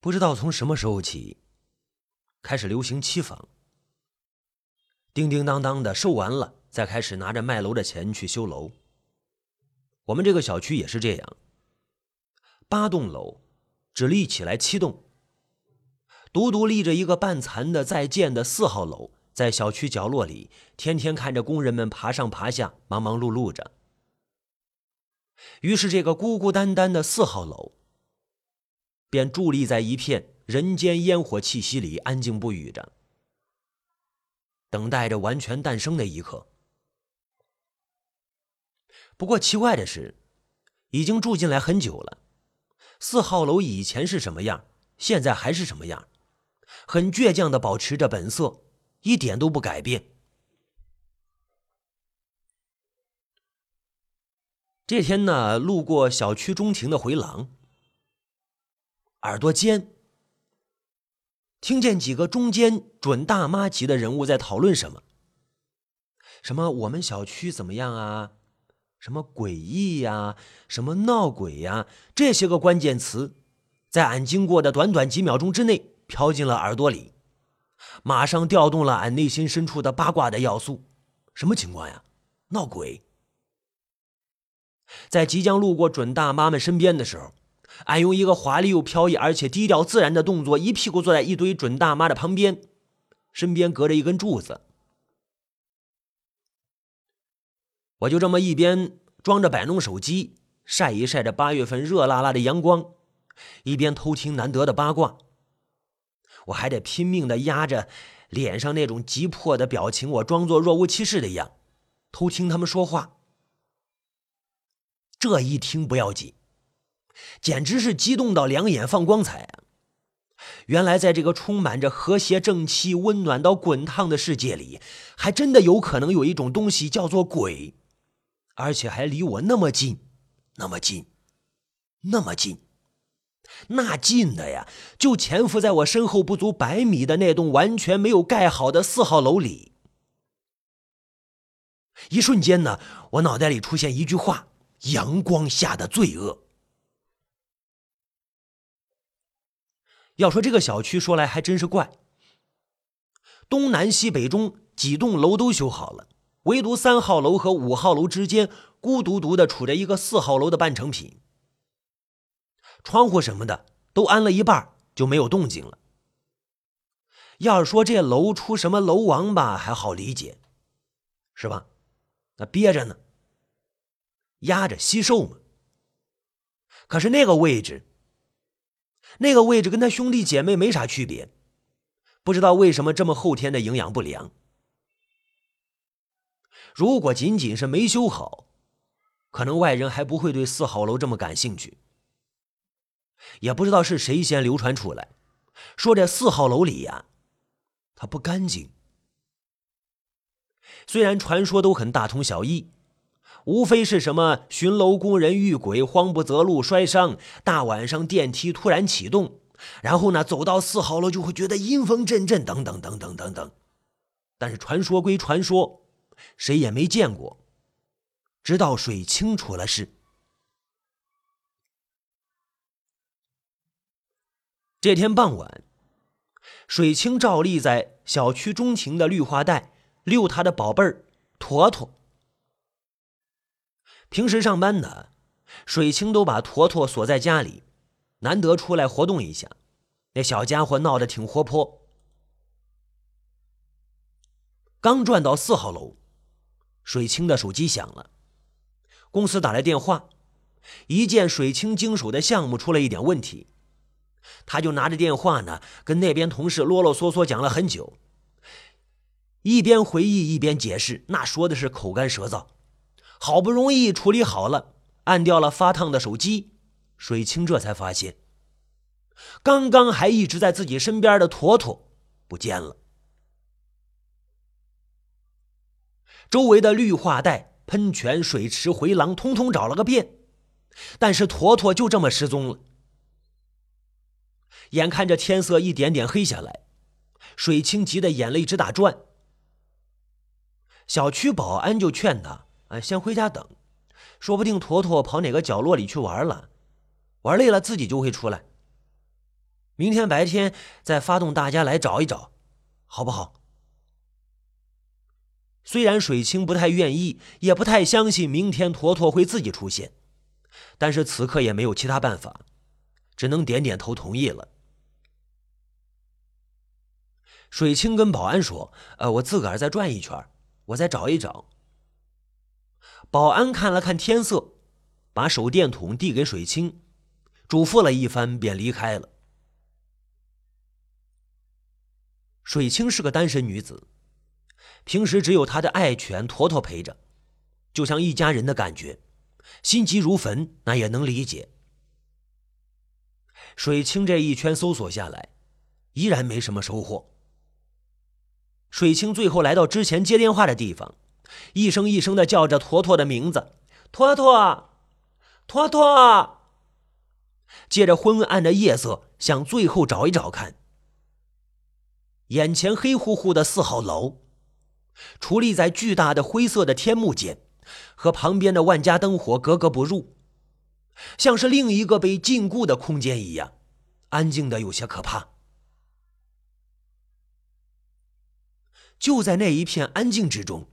不知道从什么时候起，开始流行期房。叮叮当当的售完了，再开始拿着卖楼的钱去修楼。我们这个小区也是这样，八栋楼只立起来七栋，独独立着一个半残的在建的四号楼，在小区角落里，天天看着工人们爬上爬下，忙忙碌碌着。于是，这个孤孤单单的四号楼。便伫立在一片人间烟火气息里，安静不语着，等待着完全诞生的一刻。不过奇怪的是，已经住进来很久了，四号楼以前是什么样，现在还是什么样，很倔强的保持着本色，一点都不改变。这天呢，路过小区中庭的回廊。耳朵尖，听见几个中间准大妈级的人物在讨论什么？什么我们小区怎么样啊？什么诡异呀？什么闹鬼呀？这些个关键词，在俺经过的短短几秒钟之内飘进了耳朵里，马上调动了俺内心深处的八卦的要素。什么情况呀？闹鬼！在即将路过准大妈们身边的时候。俺用一个华丽又飘逸，而且低调自然的动作，一屁股坐在一堆准大妈的旁边，身边隔着一根柱子。我就这么一边装着摆弄手机，晒一晒这八月份热辣辣的阳光，一边偷听难得的八卦。我还得拼命的压着脸上那种急迫的表情，我装作若无其事的一样，偷听他们说话。这一听不要紧。简直是激动到两眼放光彩啊！原来，在这个充满着和谐、正气、温暖到滚烫的世界里，还真的有可能有一种东西叫做鬼，而且还离我那么近，那么近，那么近，那近的呀，就潜伏在我身后不足百米的那栋完全没有盖好的四号楼里。一瞬间呢，我脑袋里出现一句话：阳光下的罪恶。要说这个小区，说来还真是怪。东南西北中几栋楼都修好了，唯独三号楼和五号楼之间孤独独的处着一个四号楼的半成品。窗户什么的都安了一半，就没有动静了。要是说这楼出什么楼王吧，还好理解，是吧？那憋着呢，压着吸收嘛。可是那个位置。那个位置跟他兄弟姐妹没啥区别，不知道为什么这么后天的营养不良。如果仅仅是没修好，可能外人还不会对四号楼这么感兴趣。也不知道是谁先流传出来，说这四号楼里呀，它不干净。虽然传说都很大同小异。无非是什么巡楼工人遇鬼、慌不择路、摔伤；大晚上电梯突然启动，然后呢走到四号楼就会觉得阴风阵阵，等等等等等等。但是传说归传说，谁也没见过。直到水清出了事。这天傍晚，水清照例在小区中庭的绿化带遛他的宝贝儿坨坨。平时上班呢，水清都把坨坨锁在家里，难得出来活动一下。那小家伙闹得挺活泼。刚转到四号楼，水清的手机响了，公司打来电话，一件水清经手的项目出了一点问题，他就拿着电话呢，跟那边同事啰啰嗦嗦讲了很久，一边回忆一边解释，那说的是口干舌燥。好不容易处理好了，按掉了发烫的手机，水清这才发现，刚刚还一直在自己身边的坨坨不见了。周围的绿化带、喷泉、水池、回廊，通通找了个遍，但是坨坨就这么失踪了。眼看着天色一点点黑下来，水清急得眼泪直打转。小区保安就劝他。哎，先回家等，说不定坨坨跑哪个角落里去玩了，玩累了自己就会出来。明天白天再发动大家来找一找，好不好？虽然水清不太愿意，也不太相信明天坨坨会自己出现，但是此刻也没有其他办法，只能点点头同意了。水清跟保安说：“呃，我自个儿再转一圈，我再找一找。”保安看了看天色，把手电筒递给水清，嘱咐了一番，便离开了。水清是个单身女子，平时只有她的爱犬坨坨陪着，就像一家人的感觉，心急如焚，那也能理解。水清这一圈搜索下来，依然没什么收获。水清最后来到之前接电话的地方，一声一声的叫着坨坨的名字：“坨坨，坨坨。”借着昏暗的夜色，想最后找一找看。眼前黑乎乎的四号楼，矗立在巨大的灰色的天幕间，和旁边的万家灯火格格不入，像是另一个被禁锢的空间一样，安静的有些可怕。就在那一片安静之中，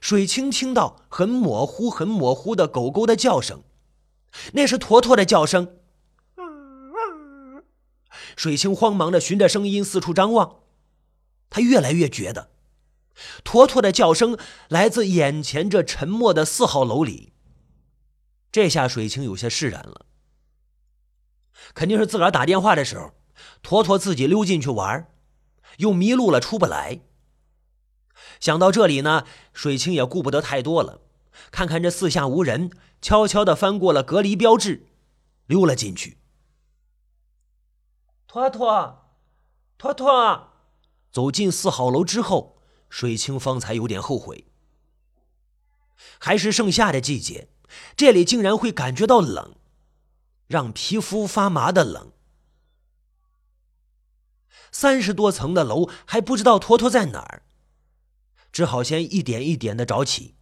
水清听到很模糊、很模糊的狗狗的叫声，那是坨坨的叫声。水清慌忙的循着声音四处张望，他越来越觉得，坨坨的叫声来自眼前这沉默的四号楼里。这下水清有些释然了，肯定是自个儿打电话的时候，坨坨自己溜进去玩又迷路了，出不来。想到这里呢，水清也顾不得太多了，看看这四下无人，悄悄的翻过了隔离标志，溜了进去。坨坨，坨坨，走进四号楼之后，水清方才有点后悔。还是盛夏的季节，这里竟然会感觉到冷，让皮肤发麻的冷。三十多层的楼还不知道坨坨在哪儿，只好先一点一点的找起。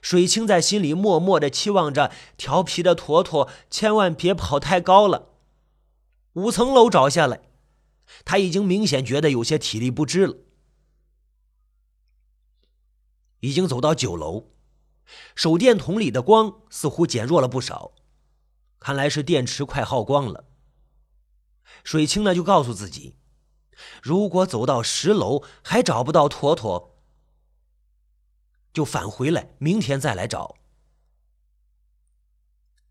水清在心里默默的期望着调皮的坨坨千万别跑太高了。五层楼找下来，他已经明显觉得有些体力不支了。已经走到九楼，手电筒里的光似乎减弱了不少，看来是电池快耗光了。水清呢，就告诉自己，如果走到十楼还找不到坨坨，就返回来，明天再来找。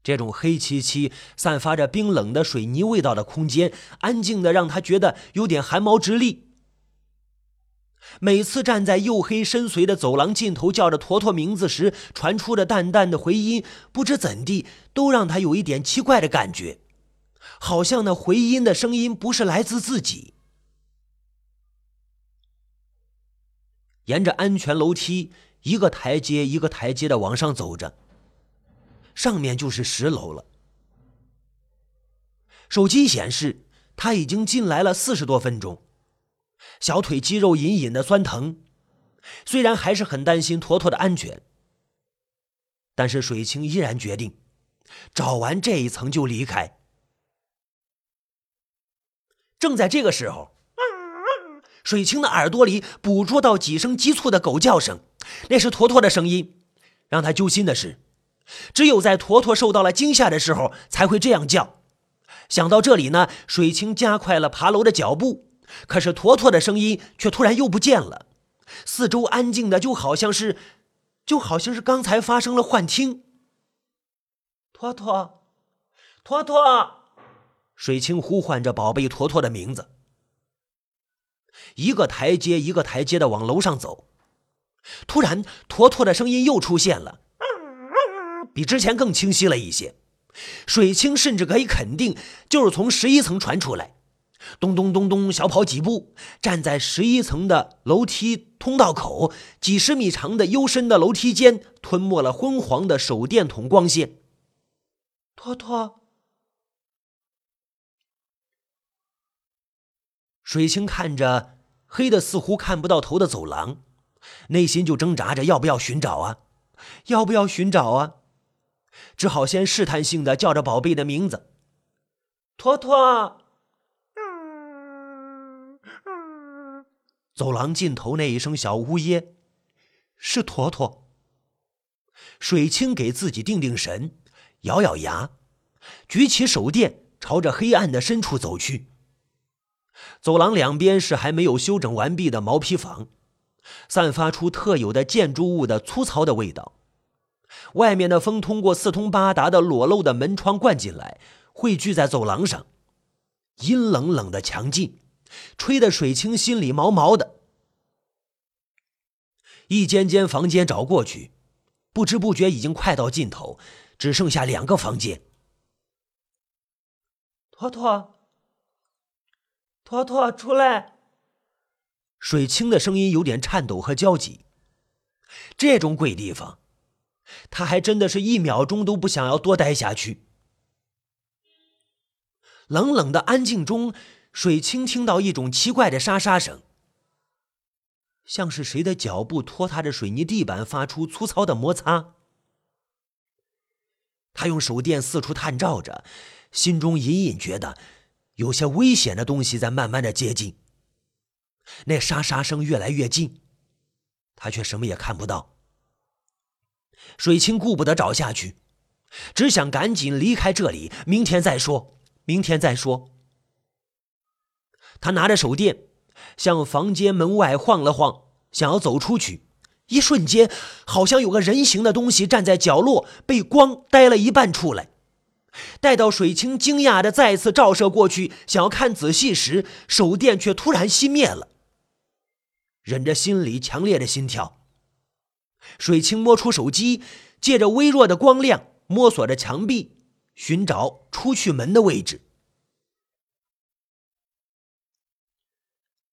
这种黑漆漆、散发着冰冷的水泥味道的空间，安静的让他觉得有点寒毛直立。每次站在黝黑深邃的走廊尽头叫着坨坨名字时，传出的淡淡的回音，不知怎地都让他有一点奇怪的感觉。好像那回音的声音不是来自自己。沿着安全楼梯，一个台阶一个台阶的往上走着，上面就是十楼了。手机显示他已经进来了四十多分钟，小腿肌肉隐隐的酸疼。虽然还是很担心坨坨的安全，但是水清依然决定找完这一层就离开。正在这个时候，水清的耳朵里捕捉到几声急促的狗叫声，那是坨坨的声音。让他揪心的是，只有在坨坨受到了惊吓的时候才会这样叫。想到这里呢，水清加快了爬楼的脚步。可是坨坨的声音却突然又不见了，四周安静的就好像是，就好像是刚才发生了幻听。坨坨，坨坨。水清呼唤着宝贝坨坨的名字，一个台阶一个台阶的往楼上走。突然，坨坨的声音又出现了，比之前更清晰了一些。水清甚至可以肯定，就是从十一层传出来。咚咚咚咚，小跑几步，站在十一层的楼梯通道口，几十米长的幽深的楼梯间，吞没了昏黄的手电筒光线。坨坨。水清看着黑的似乎看不到头的走廊，内心就挣扎着要不要寻找啊，要不要寻找啊？只好先试探性的叫着宝贝的名字：“托托。走廊尽头那一声小呜咽，是坨坨。水清给自己定定神，咬咬牙，举起手电，朝着黑暗的深处走去。走廊两边是还没有修整完毕的毛坯房，散发出特有的建筑物的粗糙的味道。外面的风通过四通八达的裸露的门窗灌进来，汇聚在走廊上，阴冷冷的强劲。吹得水清心里毛毛的，一间间房间找过去，不知不觉已经快到尽头，只剩下两个房间。托托，托托，出来！水清的声音有点颤抖和焦急。这种鬼地方，他还真的是一秒钟都不想要多待下去。冷冷的安静中。水清听到一种奇怪的沙沙声，像是谁的脚步拖踏着水泥地板发出粗糙的摩擦。他用手电四处探照着，心中隐隐觉得有些危险的东西在慢慢的接近。那沙沙声越来越近，他却什么也看不到。水清顾不得找下去，只想赶紧离开这里，明天再说，明天再说。他拿着手电，向房间门外晃了晃，想要走出去。一瞬间，好像有个人形的东西站在角落，被光呆了一半出来。待到水清惊讶的再次照射过去，想要看仔细时，手电却突然熄灭了。忍着心里强烈的心跳，水清摸出手机，借着微弱的光亮，摸索着墙壁，寻找出去门的位置。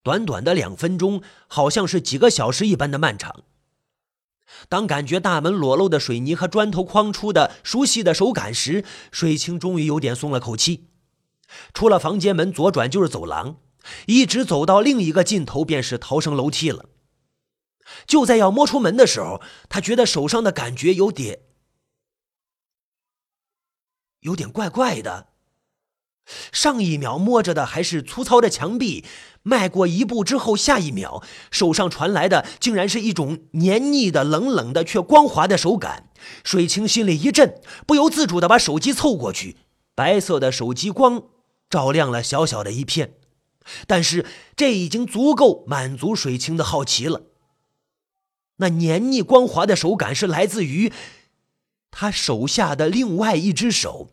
短短的两分钟，好像是几个小时一般的漫长。当感觉大门裸露的水泥和砖头框出的熟悉的手感时，水清终于有点松了口气。出了房间门，左转就是走廊，一直走到另一个尽头便是逃生楼梯了。就在要摸出门的时候，他觉得手上的感觉有点有点怪怪的。上一秒摸着的还是粗糙的墙壁，迈过一步之后，下一秒手上传来的竟然是一种黏腻的、冷冷的却光滑的手感。水清心里一震，不由自主地把手机凑过去，白色的手机光照亮了小小的一片，但是这已经足够满足水清的好奇了。那黏腻光滑的手感是来自于他手下的另外一只手。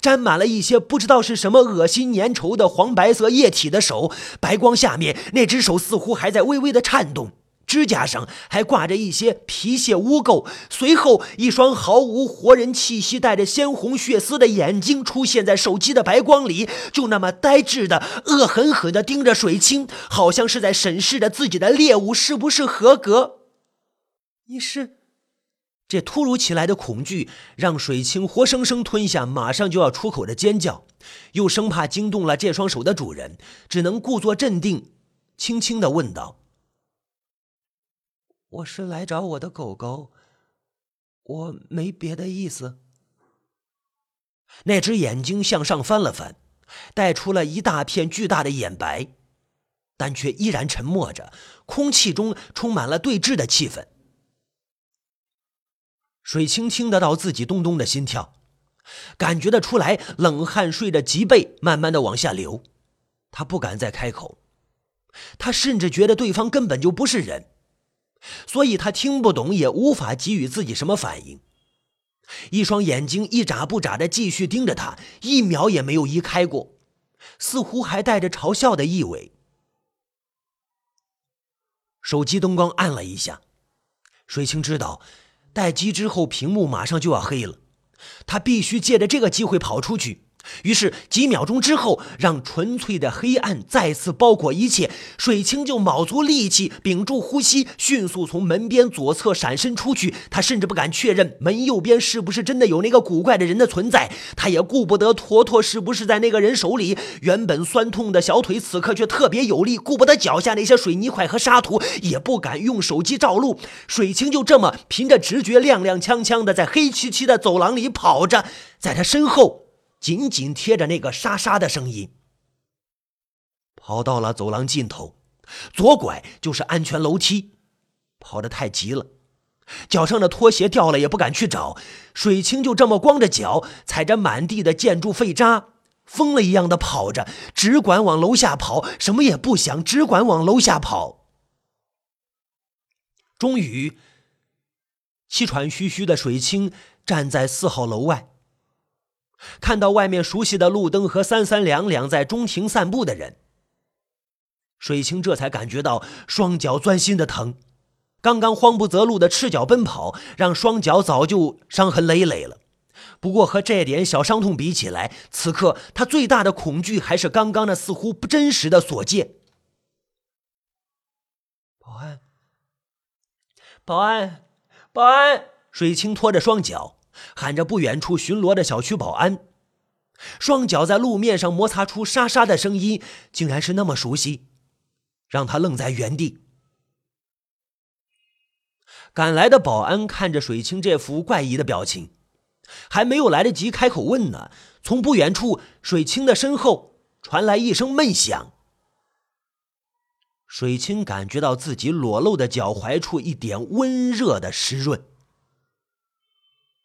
沾满了一些不知道是什么恶心粘稠的黄白色液体的手，白光下面，那只手似乎还在微微的颤动，指甲上还挂着一些皮屑污垢。随后，一双毫无活人气息、带着鲜红血丝的眼睛出现在手机的白光里，就那么呆滞的、恶狠狠地盯着水清，好像是在审视着自己的猎物是不是合格。你是？这突如其来的恐惧让水清活生生吞下马上就要出口的尖叫，又生怕惊动了这双手的主人，只能故作镇定，轻轻的问道：“我是来找我的狗狗，我没别的意思。”那只眼睛向上翻了翻，带出了一大片巨大的眼白，但却依然沉默着，空气中充满了对峙的气氛。水清听得到自己咚咚的心跳，感觉得出来冷汗顺着脊背慢慢的往下流。他不敢再开口，他甚至觉得对方根本就不是人，所以他听不懂，也无法给予自己什么反应。一双眼睛一眨不眨的继续盯着他，一秒也没有移开过，似乎还带着嘲笑的意味。手机灯光暗了一下，水清知道。待机之后，屏幕马上就要黑了，他必须借着这个机会跑出去。于是几秒钟之后，让纯粹的黑暗再次包裹一切，水清就卯足力气，屏住呼吸，迅速从门边左侧闪身出去。他甚至不敢确认门右边是不是真的有那个古怪的人的存在，他也顾不得坨坨是不是在那个人手里。原本酸痛的小腿此刻却特别有力，顾不得脚下那些水泥块和沙土，也不敢用手机照路。水清就这么凭着直觉，踉踉跄跄的在黑漆漆的走廊里跑着，在他身后。紧紧贴着那个沙沙的声音。跑到了走廊尽头，左拐就是安全楼梯。跑得太急了，脚上的拖鞋掉了也不敢去找。水清就这么光着脚，踩着满地的建筑废渣，疯了一样的跑着，只管往楼下跑，什么也不想，只管往楼下跑。终于，气喘吁吁的水清站在四号楼外，看到外面熟悉的路灯和三三两两在中庭散步的人，水清这才感觉到双脚钻心的疼。刚刚慌不择路的赤脚奔跑，让双脚早就伤痕累累了。不过和这点小伤痛比起来，此刻他最大的恐惧还是刚刚那似乎不真实的所见。保安，保安，保安！水清拖着双脚，喊着不远处巡逻的小区保安。双脚在路面上摩擦出沙沙的声音，竟然是那么熟悉，让他愣在原地。赶来的保安看着水清这副怪异的表情，还没有来得及开口问呢，从不远处水清的身后传来一声闷响。水清感觉到自己裸露的脚踝处一点温热的湿润。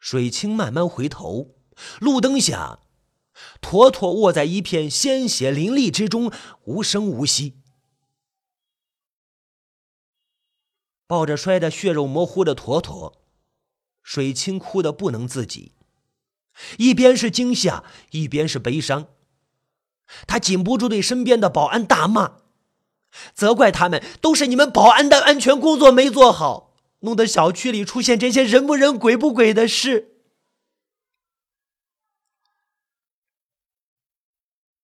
水清慢慢回头，路灯下，坨坨卧在一片鲜血淋漓之中，无声无息。抱着摔得血肉模糊的坨坨，水清哭得不能自己，一边是惊吓，一边是悲伤。他禁不住对身边的保安大骂，责怪他们都是你们保安的安全工作没做好，弄得小区里出现这些人不人鬼不鬼的事。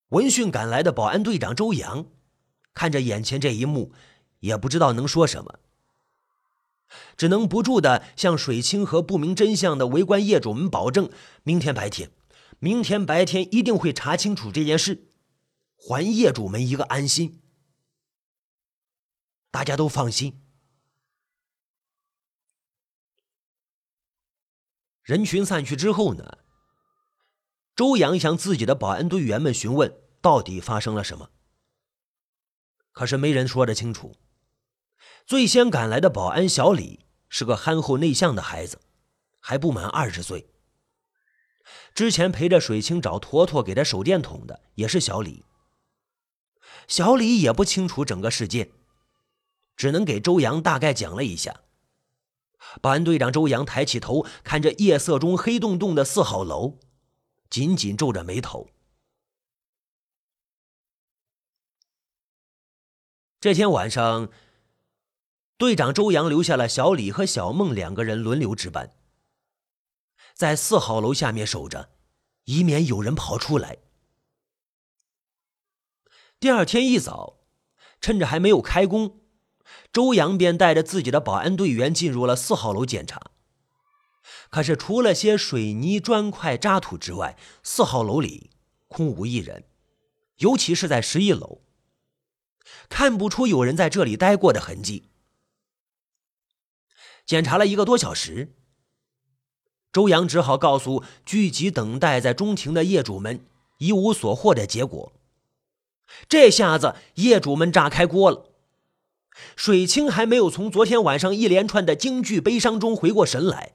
闻讯赶来的保安队长周阳，看着眼前这一幕，也不知道能说什么。只能不住的向水清和不明真相的围观业主们保证：明天白天，明天白天一定会查清楚这件事，还业主们一个安心。大家都放心。人群散去之后呢？周阳向自己的保安队员们询问到底发生了什么，可是没人说得清楚。最先赶来的保安小李是个憨厚内向的孩子，还不满二十岁。之前陪着水清找坨坨给他手电筒的也是小李。小李也不清楚整个事件，只能给周阳大概讲了一下。保安队长周阳抬起头，看着夜色中黑洞洞的四号楼，紧紧皱着眉头。这天晚上。队长周阳留下了小李和小孟两个人轮流值班，在四号楼下面守着，以免有人跑出来。第二天一早，趁着还没有开工，周阳便带着自己的保安队员进入了四号楼检查。可是除了些水泥砖块渣土之外，四号楼里空无一人，尤其是在十一楼，看不出有人在这里待过的痕迹。检查了一个多小时，周阳只好告诉聚集等待在中庭的业主们一无所获的结果。这下子业主们炸开锅了。水清还没有从昨天晚上一连串的惊惧悲伤中回过神来，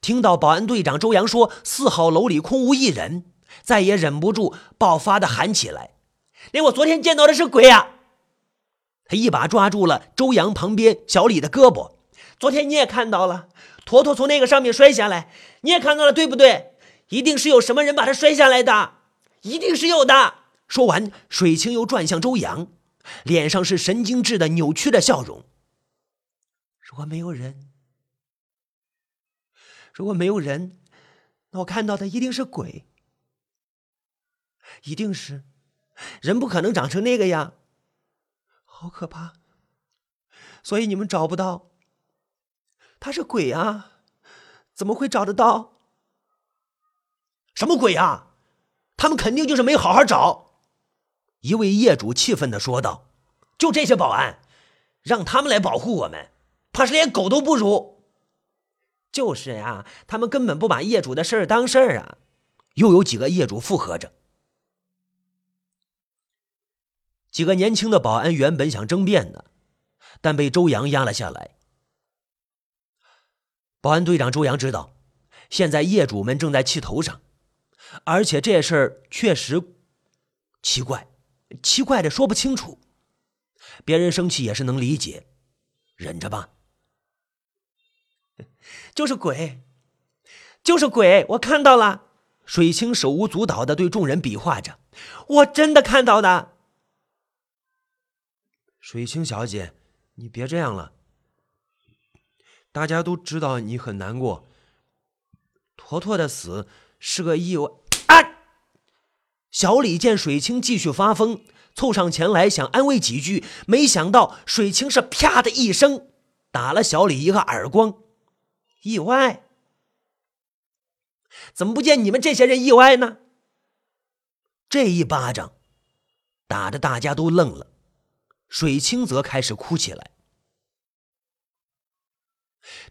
听到保安队长周阳说四号楼里空无一人，再也忍不住爆发的喊起来：“连我昨天见到的是鬼呀！”他一把抓住了周阳旁边小李的胳膊。昨天你也看到了，坨坨从那个上面摔下来，你也看到了，对不对？一定是有什么人把他摔下来的，一定是有的。说完，水清又转向周阳，脸上是神经质的扭曲的笑容。如果没有人，如果没有人，那我看到的一定是鬼，一定是，人不可能长成那个样，好可怕。所以你们找不到。他是鬼啊，怎么会找得到？什么鬼啊？他们肯定就是没好好找。一位业主气愤的说道：“就这些保安，让他们来保护我们，怕是连狗都不如。”就是呀，他们根本不把业主的事儿当事儿啊！又有几个业主附和着。几个年轻的保安原本想争辩的，但被周阳压了下来。保安队长周阳知道，现在业主们正在气头上，而且这事儿确实奇怪，奇怪的说不清楚。别人生气也是能理解，忍着吧。就是鬼，就是鬼！我看到了。水清手舞足蹈的对众人比划着：“我真的看到的。”水清小姐，你别这样了。大家都知道你很难过。坨坨的死是个意外。小李见水清继续发疯，凑上前来想安慰几句，没想到水清是啪的一声打了小李一个耳光。意外？怎么不见你们这些人意外呢？这一巴掌打的大家都愣了。水清则开始哭起来。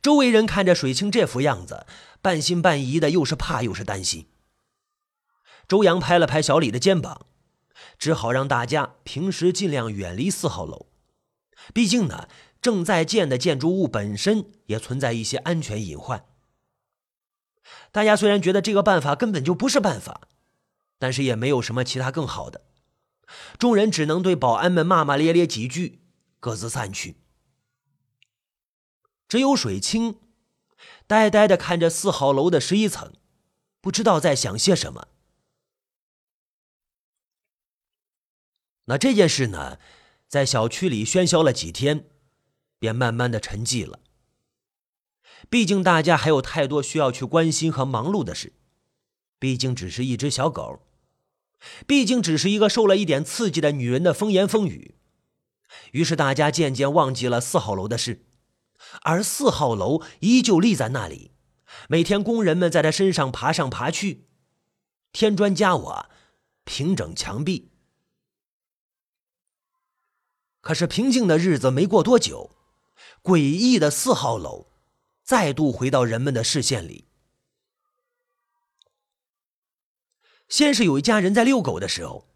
周围人看着水清这副样子，半信半疑的，又是怕又是担心。周阳拍了拍小李的肩膀，只好让大家平时尽量远离四号楼。毕竟呢，正在建的建筑物本身也存在一些安全隐患。大家虽然觉得这个办法根本就不是办法，但是也没有什么其他更好的。众人只能对保安们骂骂咧咧几句，各自散去。只有水清呆呆的看着四号楼的十一层，不知道在想些什么。那这件事呢，在小区里喧嚣了几天，便慢慢的沉寂了。毕竟大家还有太多需要去关心和忙碌的事，毕竟只是一只小狗。毕竟只是一个受了一点刺激的女人的风言风语，于是大家渐渐忘记了四号楼的事，而四号楼依旧立在那里，每天工人们在他身上爬上爬去，添砖加瓦，平整墙壁。可是平静的日子没过多久，诡异的四号楼再度回到人们的视线里。先是有一家人在遛狗的时候，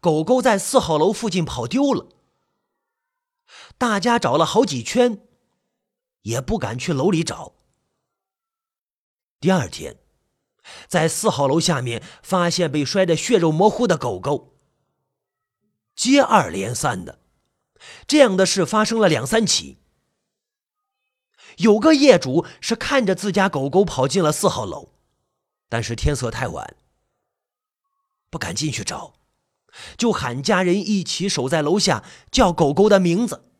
狗狗在四号楼附近跑丢了。大家找了好几圈，也不敢去楼里找。第二天，在四号楼下面发现被摔得血肉模糊的狗狗。接二连三的，这样的事发生了两三起。有个业主是看着自家狗狗跑进了四号楼，但是天色太晚。不敢进去找，就喊家人一起守在楼下叫狗狗的名字。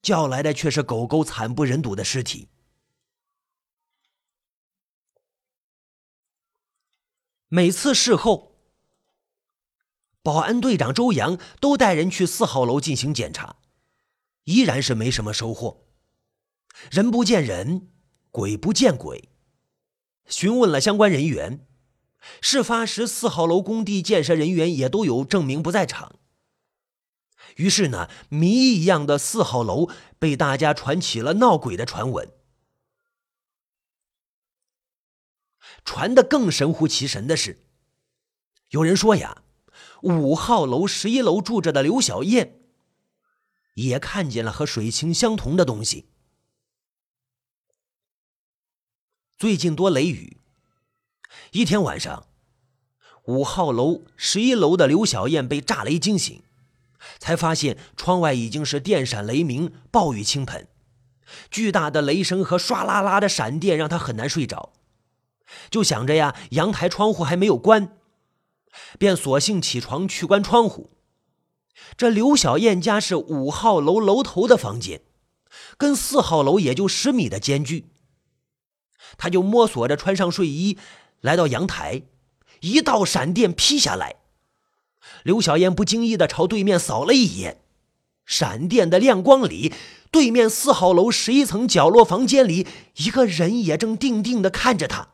叫来的却是狗狗惨不忍睹的尸体。每次事后，保安队长周阳都带人去四号楼进行检查，依然是没什么收获。人不见人，鬼不见鬼。询问了相关人员。事发时，四号楼工地建设人员也都有证明不在场。于是呢，谜一样的四号楼被大家传起了闹鬼的传闻。传的更神乎其神的是，有人说呀，五号楼、十一楼住着的刘小燕，也看见了和水清相同的东西。最近多雷雨。一天晚上，五号楼、十一楼的刘小燕被炸雷惊醒，才发现窗外已经是电闪雷鸣、暴雨倾盆，巨大的雷声和唰啦啦的闪电让她很难睡着。就想着呀，阳台窗户还没有关，便索性起床去关窗户。这刘小燕家是五号楼楼头的房间，跟四号楼也就十米的间距，她就摸索着穿上睡衣。来到阳台，一道闪电劈下来，刘小燕不经意的朝对面扫了一眼，闪电的亮光里，对面四号楼十一层角落房间里，一个人也正定定的看着她。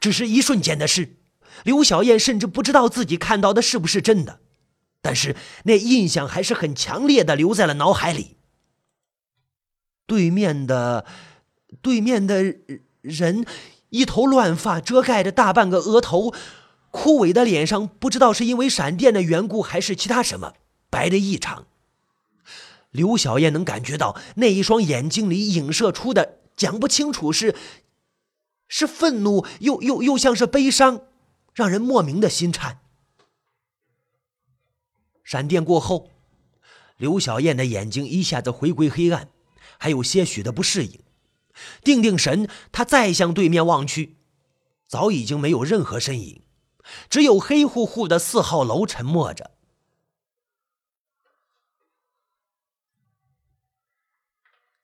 只是一瞬间的事，刘小燕甚至不知道自己看到的是不是真的，但是那印象还是很强烈的留在了脑海里。对面的，对面的人。一头乱发遮盖着大半个额头，枯萎的脸上不知道是因为闪电的缘故还是其他什么，白的异常。刘小燕能感觉到那一双眼睛里映射出的，讲不清楚是是愤怒，又又又像是悲伤，让人莫名的心颤。闪电过后，刘小燕的眼睛一下子回归黑暗，还有些许的不适应。定定神，他再向对面望去，早已经没有任何身影，只有黑乎乎的四号楼沉默着。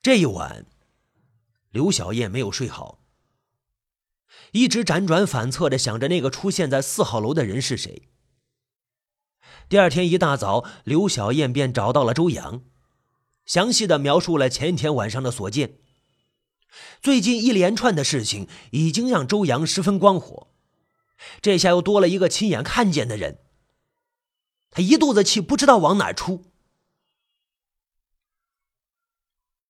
这一晚，刘小燕没有睡好，一直辗转反侧的想着那个出现在四号楼的人是谁。第二天一大早，刘小燕便找到了周阳，详细的描述了前一天晚上的所见。最近一连串的事情已经让周阳十分光火，这下又多了一个亲眼看见的人，他一肚子气不知道往哪出。